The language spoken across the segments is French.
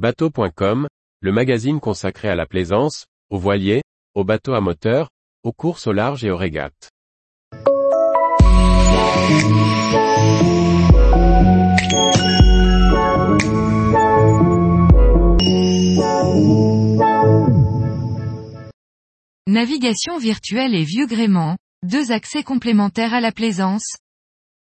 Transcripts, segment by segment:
Bateau.com, le magazine consacré à la plaisance, aux voiliers, aux bateaux à moteur, aux courses au large et aux régates. Navigation virtuelle et vieux gréement, deux accès complémentaires à la plaisance.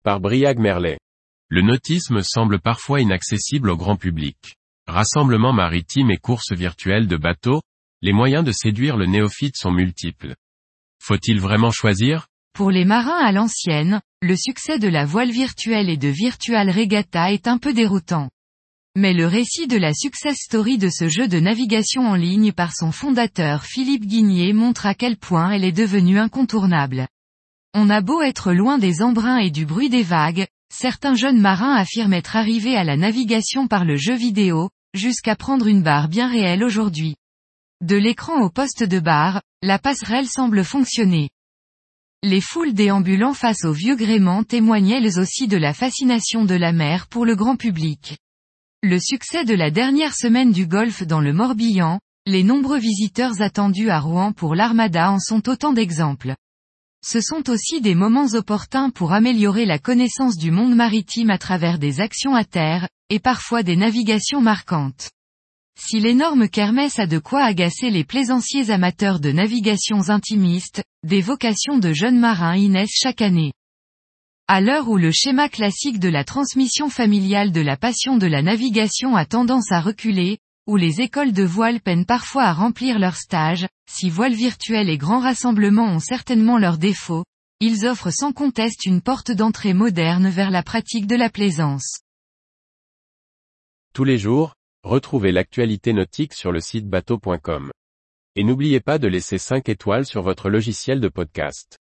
Par Briag Merlet. Le nautisme semble parfois inaccessible au grand public. Rassemblements maritimes et courses virtuelles de bateaux, les moyens de séduire le néophyte sont multiples. Faut-il vraiment choisir? Pour les marins à l'ancienne, le succès de la voile virtuelle et de Virtual Regatta est un peu déroutant. Mais le récit de la success story de ce jeu de navigation en ligne par son fondateur Philippe Guigné montre à quel point elle est devenue incontournable. On a beau être loin des embruns et du bruit des vagues, certains jeunes marins affirment être arrivés à la navigation par le jeu vidéo, jusqu'à prendre une barre bien réelle aujourd'hui. De l'écran au poste de barre, la passerelle semble fonctionner. Les foules déambulant face au vieux gréement témoignent elles aussi de la fascination de la mer pour le grand public. Le succès de la dernière semaine du golf dans le Morbihan, les nombreux visiteurs attendus à Rouen pour l'Armada en sont autant d'exemples. Ce sont aussi des moments opportuns pour améliorer la connaissance du monde maritime à travers des actions à terre, et parfois des navigations marquantes. Si l'énorme kermesse a de quoi agacer les plaisanciers amateurs de navigations intimistes, des vocations de jeunes marins y naissent chaque année. À l'heure où le schéma classique de la transmission familiale de la passion de la navigation a tendance à reculer, où les écoles de voile peinent parfois à remplir leurs stages, si voile virtuelle et grands rassemblements ont certainement leurs défauts, ils offrent sans conteste une porte d'entrée moderne vers la pratique de la plaisance. Tous les jours, retrouvez l'actualité nautique sur le site bateau.com. Et n'oubliez pas de laisser 5 étoiles sur votre logiciel de podcast.